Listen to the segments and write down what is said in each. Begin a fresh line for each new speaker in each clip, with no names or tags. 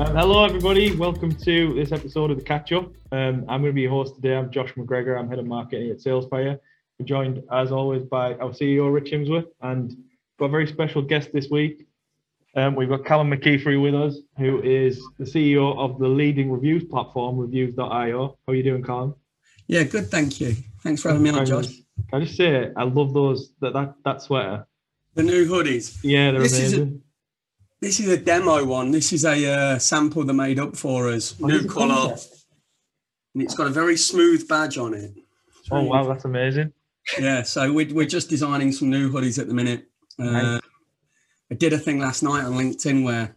Um, hello, everybody. Welcome to this episode of the Catch Up. Um, I'm going to be your host today. I'm Josh McGregor. I'm head of marketing at Salesfire. We're joined, as always, by our CEO Rich Himsworth, and got a very special guest this week. Um, we've got Callum McKeefery with us, who is the CEO of the leading reviews platform, Reviews.io. How are you doing, Callum?
Yeah, good. Thank you. Thanks for having me on, Josh.
Can I just say, I love those that that, that sweater.
The new hoodies.
Yeah, they're
This
amazing.
This is a demo one. This is a uh, sample they made up for us.
Oh,
new colour. And it's got a very smooth badge on it. It's
Oh
really-
wow, that's amazing.
Yeah, so we're, we're just designing some new hoodies at the minute. Uh,
Nice.
I did a thing last night on LinkedIn where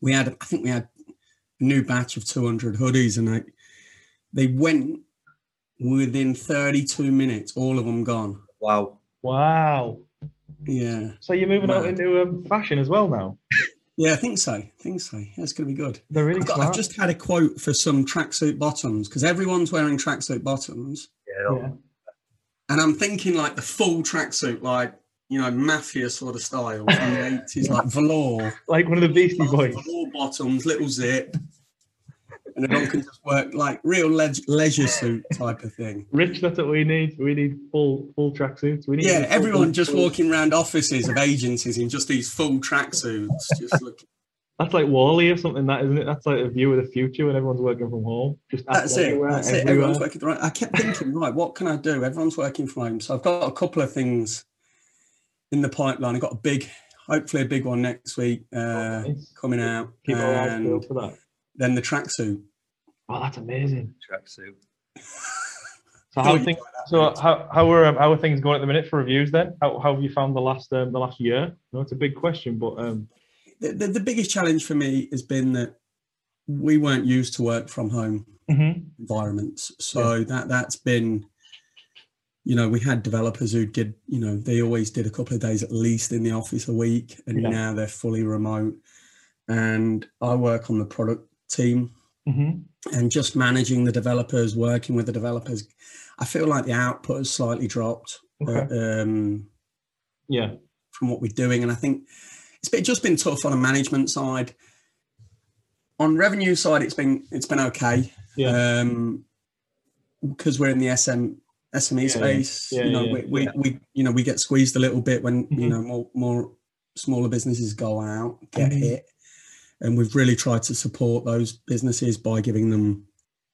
we had, I think we had a new batch of 200 hoodies and I, they went within 32 minutes, all of them gone.
Wow.
Wow.
Yeah.
So you're moving out into um, fashion as well now.
Yeah, I think so. I think so. Yeah, it's going to be good.
They're really
I've, got. I've just had a quote for some tracksuit bottoms because everyone's wearing tracksuit bottoms,
Yeah.
Yeah.
and I'm thinking like the full tracksuit, like you know, mafia sort of style from the eighties, like velour,
Like one of the Beastie Boys.
velour bottoms, little zip, and everyone can just work like real leg- leisure suit type of thing.
Rich, that's what we need. We need full full tracksuits. We need
Yeah, everyone just
full-
walking around offices of agencies in just these full tracksuits, just looking.
That's like WALL-E or something, that isn't it? That's like a view of the future when everyone's working from home. Just
That's it.
everywhere,
That's it. Everyone's working from home. I kept thinking, right, what can I do? Everyone's working from home. So I've got a couple of things in the pipeline. I've got a big, hopefully a big one next week uh,
Nice.
coming out.
Keep our eyes
And
peeled for that.
Then the tracksuit.
Oh, that's amazing.
Tracksuit.
So how things? So how how are um, how are things going at the minute for reviews then? How, how have you found the last um, the last year? No, it's a big question, but um,
The, the, the biggest challenge for me has been that we weren't used to work from home environments. So that that's been, you know, we had developers who did, you know, they always did a couple of days at least in the office a week, and
Yeah.
now they're fully remote. And I work on the product team,
Mhm.
and just managing the developers, working with the developers. I feel like the output has slightly dropped
okay,
uh, um,
yeah,
from what we're doing, and I think it's been, just been tough on a management side. On revenue side, it's been it's been okay
yeah,
um because we're in the SM SME
yeah.
space
Yeah,
you know
yeah,
we, we, we you know we get squeezed a little bit when
Mhm.
you know more more smaller businesses go out get
Mhm.
hit and we've really tried to support those businesses by giving them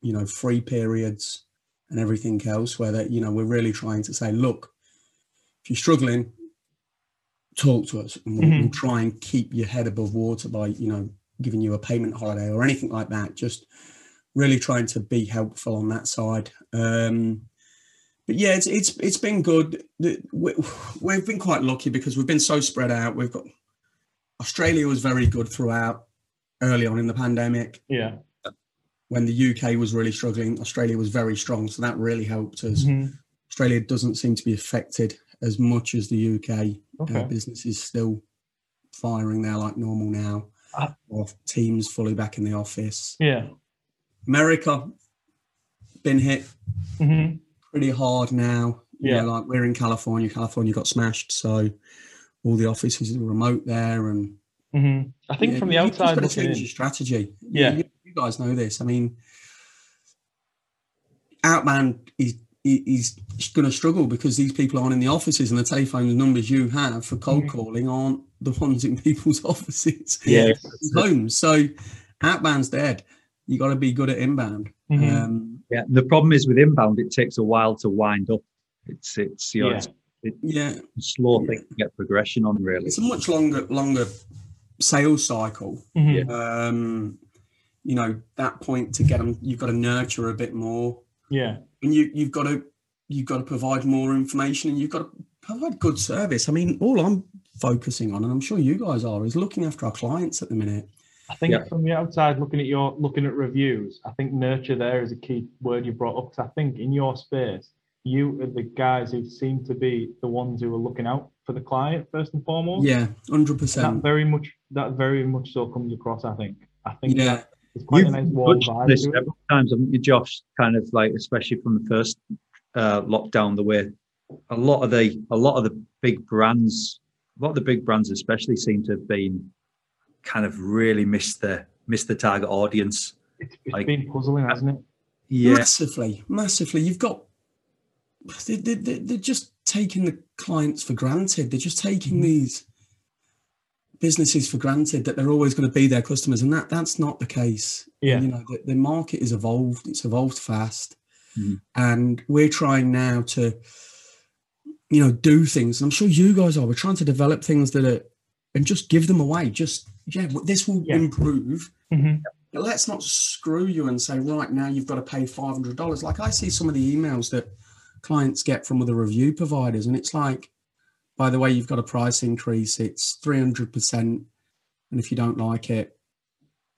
you know free periods and everything else where that you know we're really trying to say look if you're struggling talk to us and we'll,
Mhm.
we'll try and keep your head above water by you know giving you a payment holiday or anything like that. Just really trying to be helpful on that side. Um but yeah it's it's it's been good. We, we've been quite lucky because we've been so spread out. We've got australia was very good throughout early on in the pandemic
yeah,
when the uk was really struggling australia was very strong so that really helped us
Mhm.
australia doesn't seem to be affected as much as the uk
okay,
uh, business is still firing there like normal now.
Ah.
Or teams fully back in the office.
yeah,
America been hit
hmm
pretty hard now. You
Yeah.
know, like we're in California. California got smashed, so all the offices are remote there. And
hmm I think
yeah,
from the
you- you've got to change
in,
your strategy.
Yeah.
you, you guys know this. I mean, outbound is is going to struggle because these people aren't in the offices and the telephone numbers you have for cold
Mhm.
calling aren't the ones in people's offices
Yeah.
Homes so outbound's dead you got to be good at inbound
Mhm.
um
Yeah. The problem is with inbound, it takes a while to wind up. It's it's you know
Yeah.
it's
yeah
a slow thing to get progression on really.
it's a much longer longer sales cycle
Mhm.
um you know that point to get them you've got to nurture a bit more
yeah,
and you you've got to you've got to provide more information and you've got to provide good service i mean all i'm focusing on and i'm sure you guys are is looking after our clients at the minute
I think
Yeah.
from the outside, looking at your looking at reviews, I think nurture there is a key word you brought up. Because I think in your space, you are the guys who seem to be the ones who are looking out for the client first and foremost.
yeah 100% That
very much that very much so comes across. I think. I think
yeah
that it's quite a
You've
nice warm
touched
vibe
this several times, haven't you, Josh? Kind of like, especially from the first uh, lockdown, the way a lot of the a lot of the big brands, a lot of the big brands, especially, seem to have been kind of really missed the missed the target audience.
It's, it's
Like-
been puzzling, hasn't it?
Yeah,
Massively, massively. You've got they, they, they, they're just taking the clients for granted. They're just taking
Mhm.
these businesses for granted that they're always going to be their customers, and that that's not the case.
Yeah.
you know the, the market is evolved. It's evolved fast,
Mhm.
and we're trying now to, you know, do things. And I'm sure you guys are. We're trying to develop things that are and just give them away. Just yeah, this will
Yeah.
improve.
hmm
But let's not screw you and say, right now you've got to pay five hundred dollars. Like I see some of the emails that clients get from other review providers, and it's like, by the way, you've got a price increase. It's three hundred percent, and if you don't like it,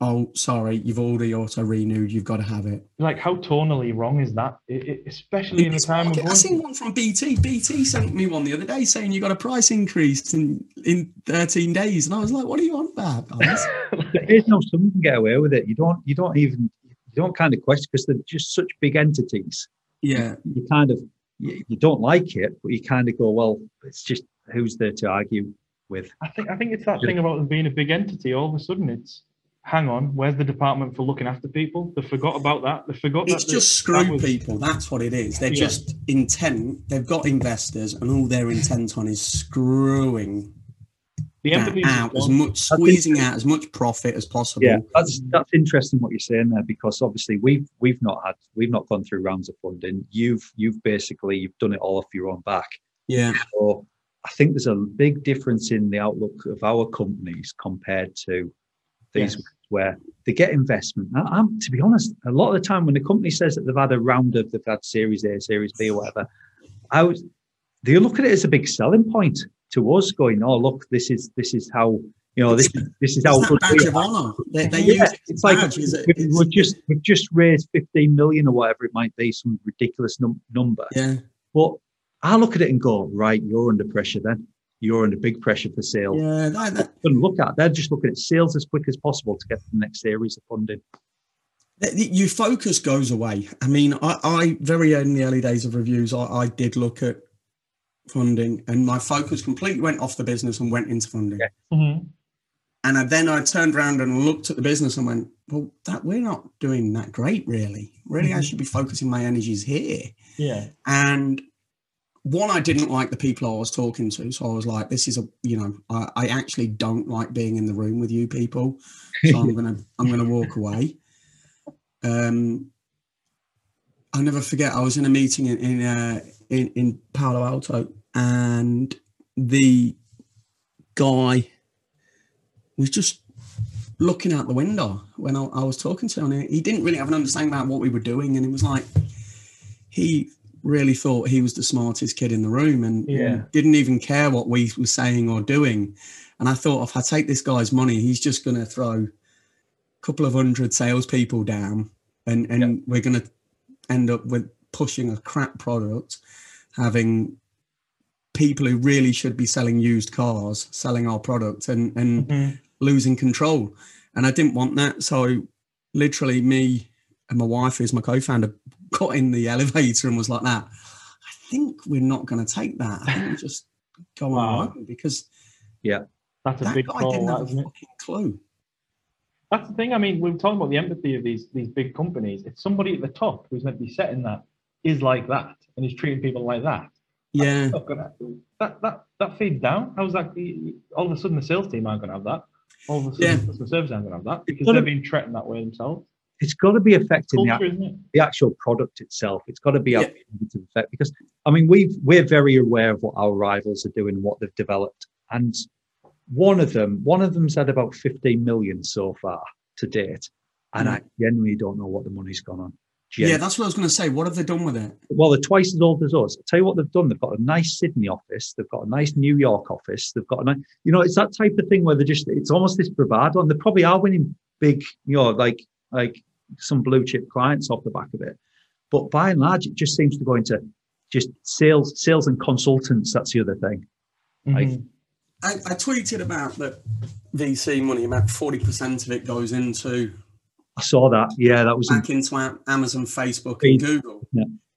oh, sorry, you've already auto renewed. You've got to have it.
Like, how tonally wrong is that? It, it, especially in the
It's
time of
market- I
voice.
seen one from BT. BT sent me one the other day saying you got a price increase in in thirteen days, and I was like, what are you on about? guys?"
there's no some can get away with it. You don't you don't even you don't kind of question because they're just such big entities.
yeah,
You kind of you, you don't like it, but you kind of go, well, it's just who's there to argue with?
I think I think it's that thing about them being a big entity. All of a sudden, it's hang on, where's the department for looking after people? They forgot about that. They forgot
it's
that
just
that
screw
was-
people. That's what it is. They're
Yeah.
just intent. They've got investors, and all they're intent on is screwing
The
that
empathy is
out as much, squeezing out as much profit as possible.
Yeah, that's that's interesting what you're saying there because obviously we've we've not had we've not gone through rounds of funding. You've you've basically you've done it all off your own back.
yeah,
So I think there's a big difference in the outlook of our companies compared to these
Yes.
where they get investment. And I'm, to be honest, a lot of the time when the company says that they've had a round of, they've had Series A, Series B, or whatever, I was, they look at it as a big selling point to us, going, "Oh, look, this is this is how you know this is this is how good
that
we
badge
are."
of honor. They, they
Yeah,
use
it's like
badge, is it?
we've,
It's-
we've just we've just raised 15 million or whatever it might be, some ridiculous num- number.
yeah,
But I look at it and go, right, you're under pressure then. You're under big pressure for sales.
yeah. That, that,
to look at they're just looking at sales as quick as possible to get the next series of funding.
your focus goes away. I mean, I, I very in the early days of reviews, I, I did look at funding, and my focus completely went off the business and went into funding.
Yeah.
Mhm.
And I, then I turned around and looked at the business and went, well, that we're not doing that great, really. Really, I
Mhm.
should be focusing my energies here.
Yeah.
And one, I didn't like the people I was talking to. So I was like, this is a, you know, I, I actually don't like being in the room with you people. So I'm gonna, I'm gonna walk away. Um, I'll never forget. I was in a meeting in in, uh, in in Palo Alto, and the guy was just looking out the window when I, I was talking to him. He didn't really have an understanding about what we were doing, and it was like he really thought he was the smartest kid in the room, and,
Yeah.
didn't even care what we were saying or doing. And I thought, if I take this guy's money, he's just going to throw a couple of hundred salespeople down, and and we're going to end up with pushing a crap product, having people who really should be selling used cars selling our product and and
Mhm.
losing control. And i didn't want that. So literally me and my wife who's my co-founder got in the elevator and was like that i think we're not going to take that. I think we just go on
Wow.
our own because
That's a
that
big
guy
call,
didn't
that,
have a fucking clue
That's the thing. I mean, we were talking about the empathy of these these big companies. If somebody at the top who's meant to be setting that is like that and is treating people like that,
yeah
gonna, that that that feeds down. How's that? All of a sudden, the sales team aren't going to have that. All of a sudden,
Yeah.
the customer service aren't going to have that because they're being treated that way themselves.
It's got to be affecting the,
Culture, it?
the actual product itself. It's got to be
Yeah.
having a negative effect because I mean we've we're very aware of what our rivals are doing, what they've developed, and one of them one of them's had about 15 million so far to date, and I genuinely don't know what the money's gone on.
yeah that's what i was going to say what have they done with it
well, they're twice as old as us. I'll tell you what they've done. They've got a nice Sydney office. They've got a nice New York office. They've got a nice, you know, it's that type of thing where they're just, it's almost this bravado and they probably are winning big, you know, like, like some blue chip clients off the back of it. But by and large, it just seems to go into just sales, sales and consultants. That's the other thing. Like-
Mhm.
I, I tweeted about that vc money about 40% of it goes into
I saw that. Yeah, that was, in,
back into amazon facebook and google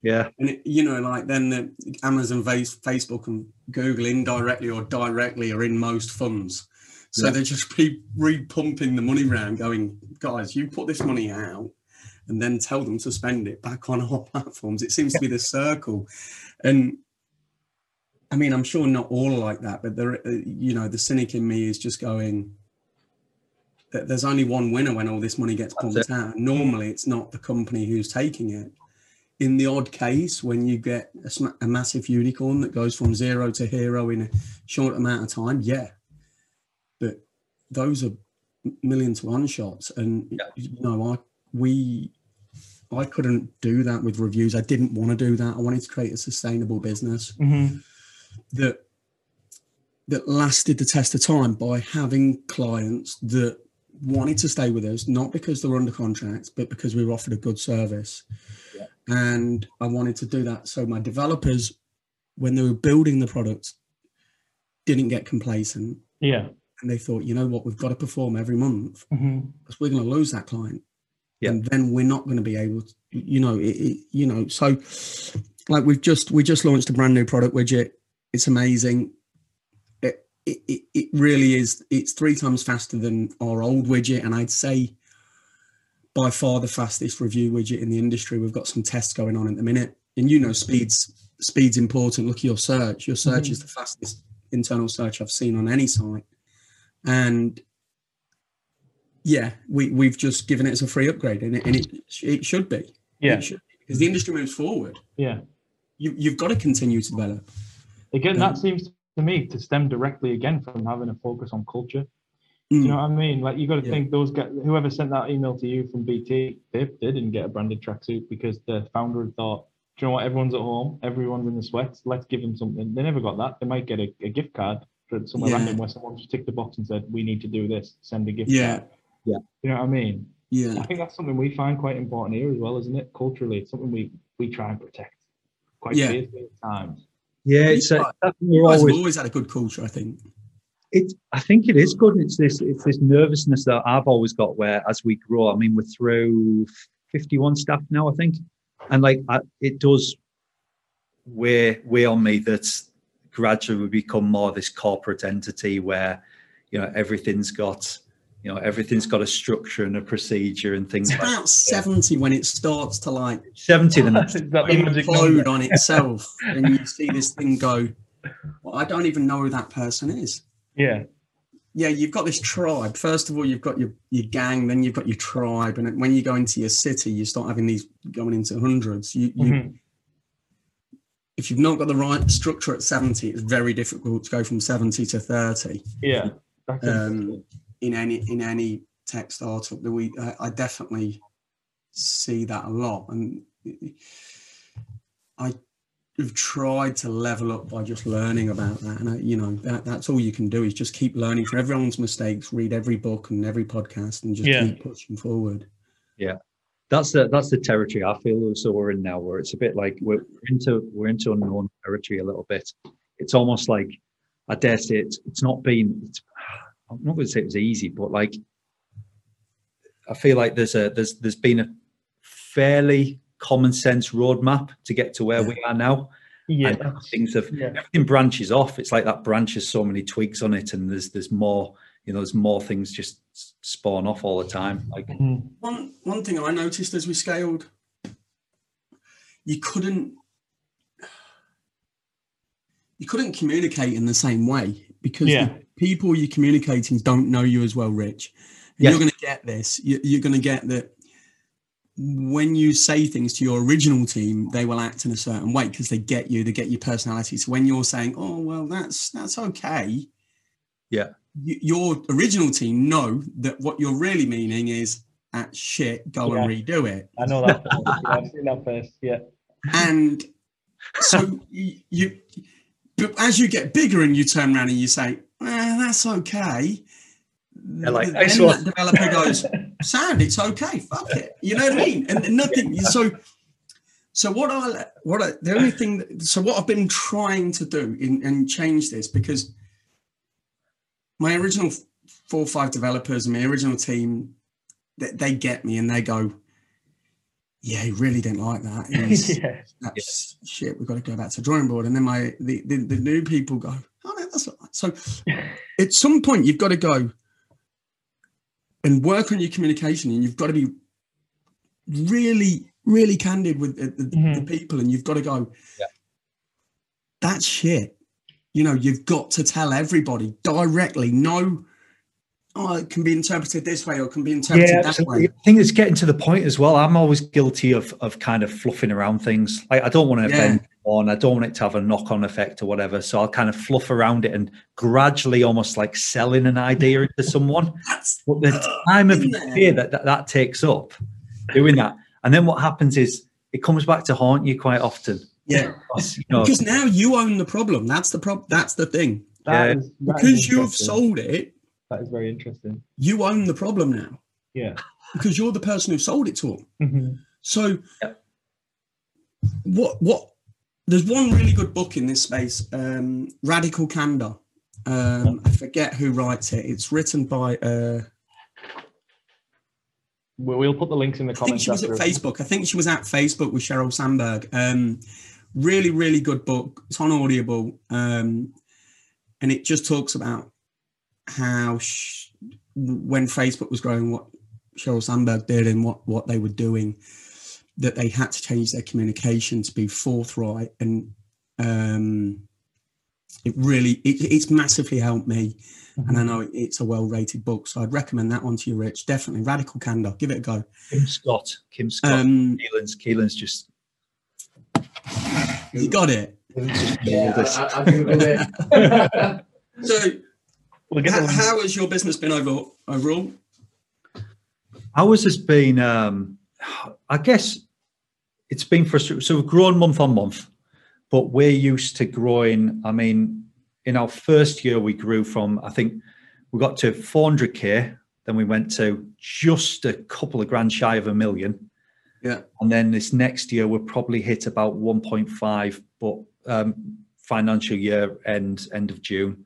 yeah,
And it, you know, like then the Amazon, Facebook, and Google indirectly or directly are in most funds. So
Yeah.
they just re re-pumping the money round, going, guys, you put this money out and then tell them to spend it back on our platforms. It seems to be the circle. And I mean, I'm sure not all are like that, but there, uh, you know, the cynic in me is just going that there's only one winner when all this money gets
That's
pumped out. Normally, it's not the company who's taking it. In the odd case, when you get a, sma- a massive unicorn that goes from zero to hero in a short amount of time, yeah. But those are million to one shots, and
Yeah.
you know, I we I couldn't do that with reviews. I didn't want to do that. I wanted to create a sustainable business
Mhm.
That that lasted the test of time by having clients that wanted to stay with us, not because they were under contract, but because we were offered a good service.
Yeah.
And I wanted to do that so my developers, when they were building the product, didn't get complacent
Yeah.
and they thought, you know what, we've got to perform every month
Mhm.
because we're going to lose that client.
Yeah.
And then we're not going to be able to, you know, it, it, you know, so like we've just, we just launched a brand new product widget. It's amazing. It, it, it, really is. It's three times faster than our old widget. And I'd say by far the fastest review widget in the industry. We've got some tests going on at the minute. And you know, speed's, speed's important. Look at your search. Your search
Mhm.
is the fastest internal search I've seen on any site. And yeah, we we've just given it as a free upgrade, and it, and it, it should be.
Yeah.
It should be, because the industry moves forward.
Yeah.
You, you've got to continue to develop.
Again, that seems to me to stem directly again from having a focus on culture.
Mm.
You know what I mean? Like you got to
Yeah.
think those guys, whoever sent that email to you from BT, they, they didn't get a branded tracksuit because the founder thought, do you know what? Everyone's at home, everyone's in the sweats. Let's give them something. They never got that. They might get a, a gift card for somewhere
Yeah.
random where someone just ticked the box and said, "We need to do this. Send a gift
Yeah.
card."
Yeah.
You know what I mean?
yeah,
I think that's something we find quite important here as well, isn't it? Culturally, it's something we we try and protect quite
Yeah.
fiercely at times.
Yeah, it's a,
Right. you
we're
guys have
always
always had a good culture, I think.
it i think it is good it's this it's this nervousness that i've always got where as we grow i mean we're through 51 staff now i think and like I, it does weigh weigh on me that gradually we become more this corporate entity where you know everything's got you know everything's got a structure and a procedure and things
It's
like
about 70 when it starts to like
70 the
Is that the
implode on itself, and you see this thing go. Well, I don't even know who that person is.
Yeah.
yeah, you've got this tribe. First of all, you've got your, your gang, then you've got your tribe. And when you go into your city, you start having these going into hundreds. You, you
Mhm.
If you've not got the right structure at 70, it's very difficult to go from 70 to 30
Yeah.
Um, in any in any tech startup. That we, I, I definitely see that a lot. And I have tried to level up by just learning about that. And, I, you know, that, that's all you can do is just keep learning from everyone's mistakes, read every book and every podcast and just
Yeah.
keep pushing forward.
Yeah that's the that's the territory I feel so we're in now, where it's a bit like we're into we're into unknown territory a little bit. It's almost like I dare say it's it's not been. It's, I'm not going to say it was easy, but like I feel like there's a there's there's been a fairly common sense roadmap to get to where
Yeah.
we are now.
yeah.
And things have
yeah.
everything branches off. It's like that branch has so many twigs on it, and there's there's more. You know, there's more things just spawn off all the time. Like
Mhm.
One one thing I noticed as we scaled, you couldn't you couldn't communicate in the same way because
Yeah.
the people you're communicating don't know you as well, Rich. And
Yes.
You're going to get this. You- You're going to get that when you say things to your original team, they will act in a certain way because they get you, they get your personality. So when you're saying, "Oh well, that's that's okay,"
Yeah.
y- your original team know that what you're really meaning is, "At shit, go and redo it."
I know that. Yeah, I've seen that face. Yeah.
and so you, you but as you get bigger and you turn around and you say eh, that's okay
Yeah, like,
then
nice
that developer goes sound it's okay fuck it. You know what i mean? And nothing so so what i what I, the only thing that, so what i've been trying to do in, and change this because my original four or five developers and my original team they, they get me and they go yeah he really didn't like that He's-
yeah.
that's shit. We've got to go back to the drawing board. And then my the, the, the new people go, Oh, no, that's not right. So at some point, you've got to go and work on your communication, and you've got to be really, really candid with the, the,
Mhm.
the people, and you've got to go,
Yeah.
that's shit. You know, you've got to tell everybody directly. No, oh, it can be interpreted this way or it can be interpreted
Yeah,
that
absolutely.
way.
I think it's getting to the point as well. I'm always guilty of of kind of fluffing around things. Like I don't want to
Yeah.
offend on, I don't want it to have a knock on effect or whatever. So I'll kind of fluff around it and gradually, almost like selling an idea into someone.
That's
But the time of
Isn't
fear that, that that takes up, doing that, and then what happens is it comes back to haunt you quite often.
yeah.
Because, you know,
Because now you own the problem. That's the problem. That's the thing.
That
Yeah.
is- that is
Because you've sold it,
That is very interesting.
you own the problem now.
Yeah.
Because you're the person who sold it to them.
Mhm.
So,
Yep.
what what? There's one really good book in this space, um, Radical Candor. Um, I forget who writes it. It's written by. Uh,
We- We'll put the links in the comments.
I think she was at. Facebook. I think she was at Facebook with Sheryl Sandberg. Um, really, really good book. It's on Audible, um, and it just talks about how sh- when Facebook was growing, what Sheryl Sandberg did and what what they were doing, that they had to change their communication to be forthright, and um, it really it, it's massively helped me. And I know it- it's a well-rated book, so I'd recommend that one to you, Rich. Definitely, Radical Candor. Give it a go.
Kim Scott, Kim Scott,
Um,
Keelan's, Keelan's just.
you got it.
Yeah,
nailed.
I, I it.
So,
We'll get
how, how has your business been over, overall?
Ours has this been, um, I guess, it's been frustrating. So we've grown month on month, but we're used to growing. I mean, in our first year, we grew from I think we got to 400k, then we went to just a couple of grand shy of a million,
Yeah.
and then this next year we'll probably hit about 1.5, but um, financial year end end of June.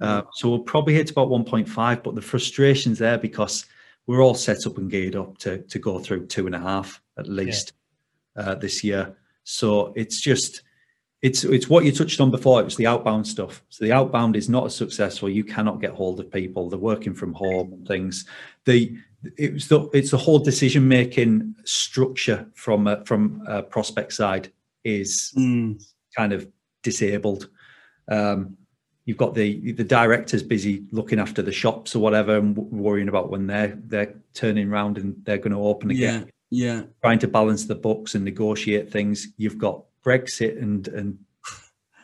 Uh, so we'll probably hit about 1.5, but the frustration's there because we're all set up and geared up to to go through two and a half at least uh, this year. So it's just it's it's what you touched on before. It was the outbound stuff. So the outbound is not as successful. You cannot get hold of people. They're working from home and things. The it was the it's the whole decision making structure from a, from a prospect side is
Mm,
kind of disabled. Um, you've got the the directors busy looking after the shops or whatever and w- worrying about when they're they're turning around and they're going to open again.
yeah, yeah,
Trying to balance the books and negotiate things. You've got Brexit and and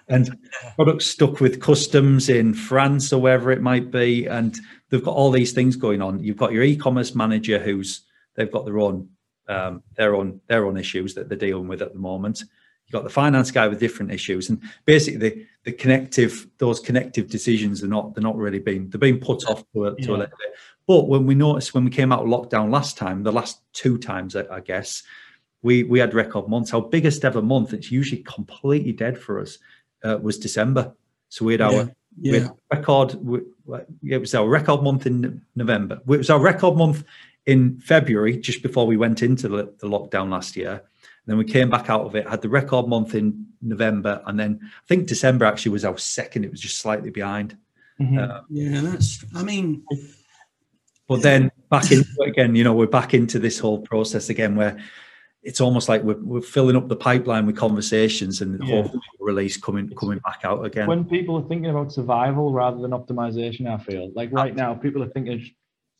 and products stuck with customs in France or wherever it might be, and they've got all these things going on. You've got your e-commerce manager who's they've got their own um, their own their own issues that they're dealing with at the moment. You've got the finance guy with different issues, and basically the the connective those connective decisions are not they're not really being they're being put off to a, to a little bit. But when we noticed when we came out of lockdown last time, the last two times I, I guess we we had record months. Our biggest ever month, it's usually completely dead for us, uh, was December. So we had our
yeah,
we had record. we- It was our record month in November. It was our record month in February, just before we went into the, the lockdown last year. And then we came back out of it, had the record month in November, and then I think December actually was our second. It was just slightly behind.
Mhm.
Uh,
Yeah, that's. I mean,
But then back into it again, you know, we're back into this whole process again where it's almost like we're, we're filling up the pipeline with conversations and
Yeah.
hopefully release coming coming back out again.
when people are thinking about survival rather than optimization, I feel like right now people are thinking j-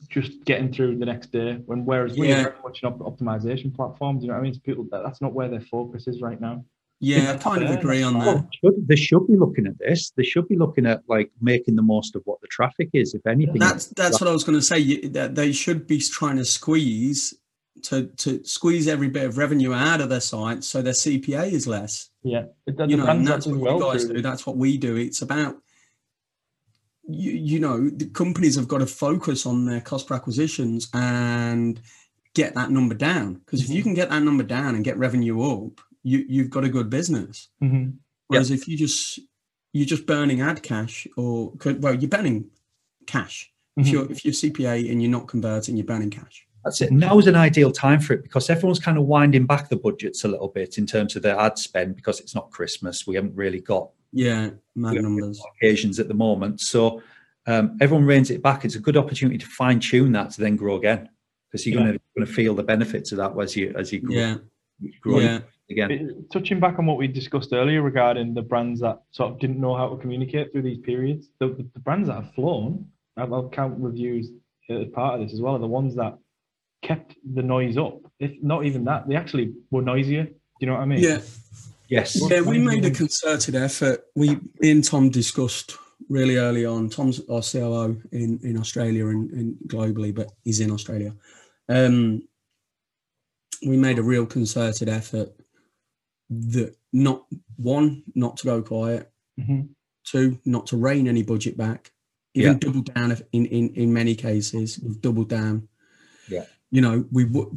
just getting through the next day. When whereas we're
Yeah.
very much an op- optimization platform. Do you know what I mean? It's people that, that's not where their focus is right now.
yeah, I kind of agree on that.
Well, should, they should be looking at this. They should be looking at like making the most of what the traffic is, if anything.
That's that's what I was going to say. You, that they should be trying to squeeze to to squeeze every bit of revenue out of their site, so their CPA is less.
Yeah, it, the
you know, and that's what
doing
you guys
through-
do. That's what we do. It's about you, you know the companies have got to focus on their cost per acquisitions and get that number down. Because if you can get that number down and get revenue up, you you've got a good business.
Mhm.
Whereas if you just you're just burning ad cash or well you're burning cash. If
Mhm.
you're if you're CPA and you're not converting, you're burning cash.
That's it. Now is an ideal time for it because everyone's kind of winding back the budgets a little bit in terms of their ad spend because it's not Christmas. We haven't really got
Yeah, mad
Yeah.
numbers.
occasions at the moment. So um, everyone reins it back. It's a good opportunity to fine tune that to then grow again because you're
Yeah.
going to feel the benefits of that as you as you grow,
Yeah,
grow
yeah,
again.
It- touching back on what we discussed earlier regarding the brands that sort of didn't know how to communicate through these periods, the, the, the brands that have flown, I'll, I'll count reviews as part of this as well, are the ones that kept the noise up. If not even that, they actually were noisier. Do you know what I mean?
yeah.
Yes.
Yeah, we made a concerted effort. We, me and Tom discussed really early on. Tom's our COO in, in Australia and, and globally, but he's in Australia. Um, we made a real concerted effort that not one, not to go quiet,
Mhm.
two, not to rein any budget back, even double down if, in, in in many cases. We've doubled down.
Yeah.
You know, we w-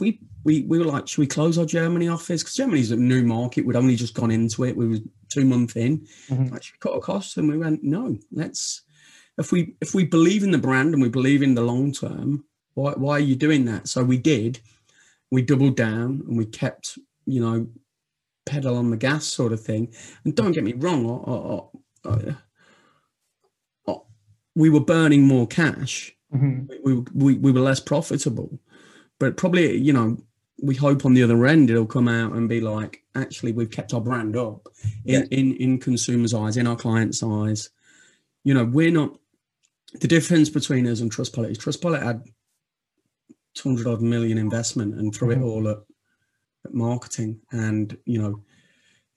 we we we were like, should we close our Germany office? Because Germany's a new market. We'd only just gone into it. We were two months in.
Mhm.
Like, should we cut our costs? And we went, no, let's if we if we believe in the brand and we believe in the long term, why why are you doing that? So we did. We doubled down and we kept, you know, pedal on the gas sort of thing. And don't get me wrong, I- I- I- I- we were burning more cash.
Mhm.
We, we we were less profitable, but probably you know we hope on the other end it'll come out and be like actually we've kept our brand up in
Yes.
in, in consumers' eyes, in our clients' eyes. You know we're not the difference between us and Trustpilot is Trustpilot had 200 odd million investment and threw it
Mhm.
all at, at marketing and you know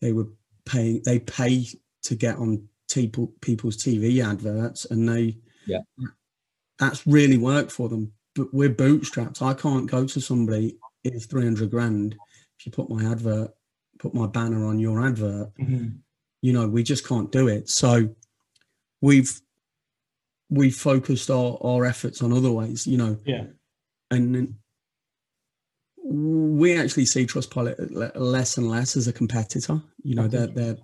they were paying they pay to get on people people's TV adverts and they
Yeah.
that's really worked for them but we're bootstrapped I can't go to somebody it's 300 grand if you put my advert put my banner on your advert
Mhm.
you know we just can't do it so we've we focused our, our efforts on other ways you know
Yeah.
and we actually see Trustpilot le- less and less as a competitor. You know, they're they're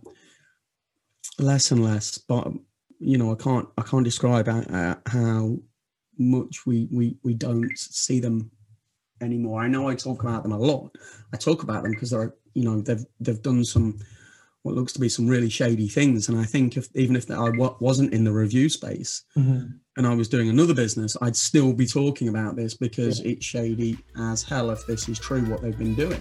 less and less. But you know, I can't I can't describe how, how much we we we don't see them anymore. I know I talk about them a lot. I talk about them because they're you know they've they've done some what looks to be some really shady things. And I think if even if I wasn't in the review space,
Mhm.
and I was doing another business, I'd still be talking about this because it's shady as hell if this is true what they've been doing.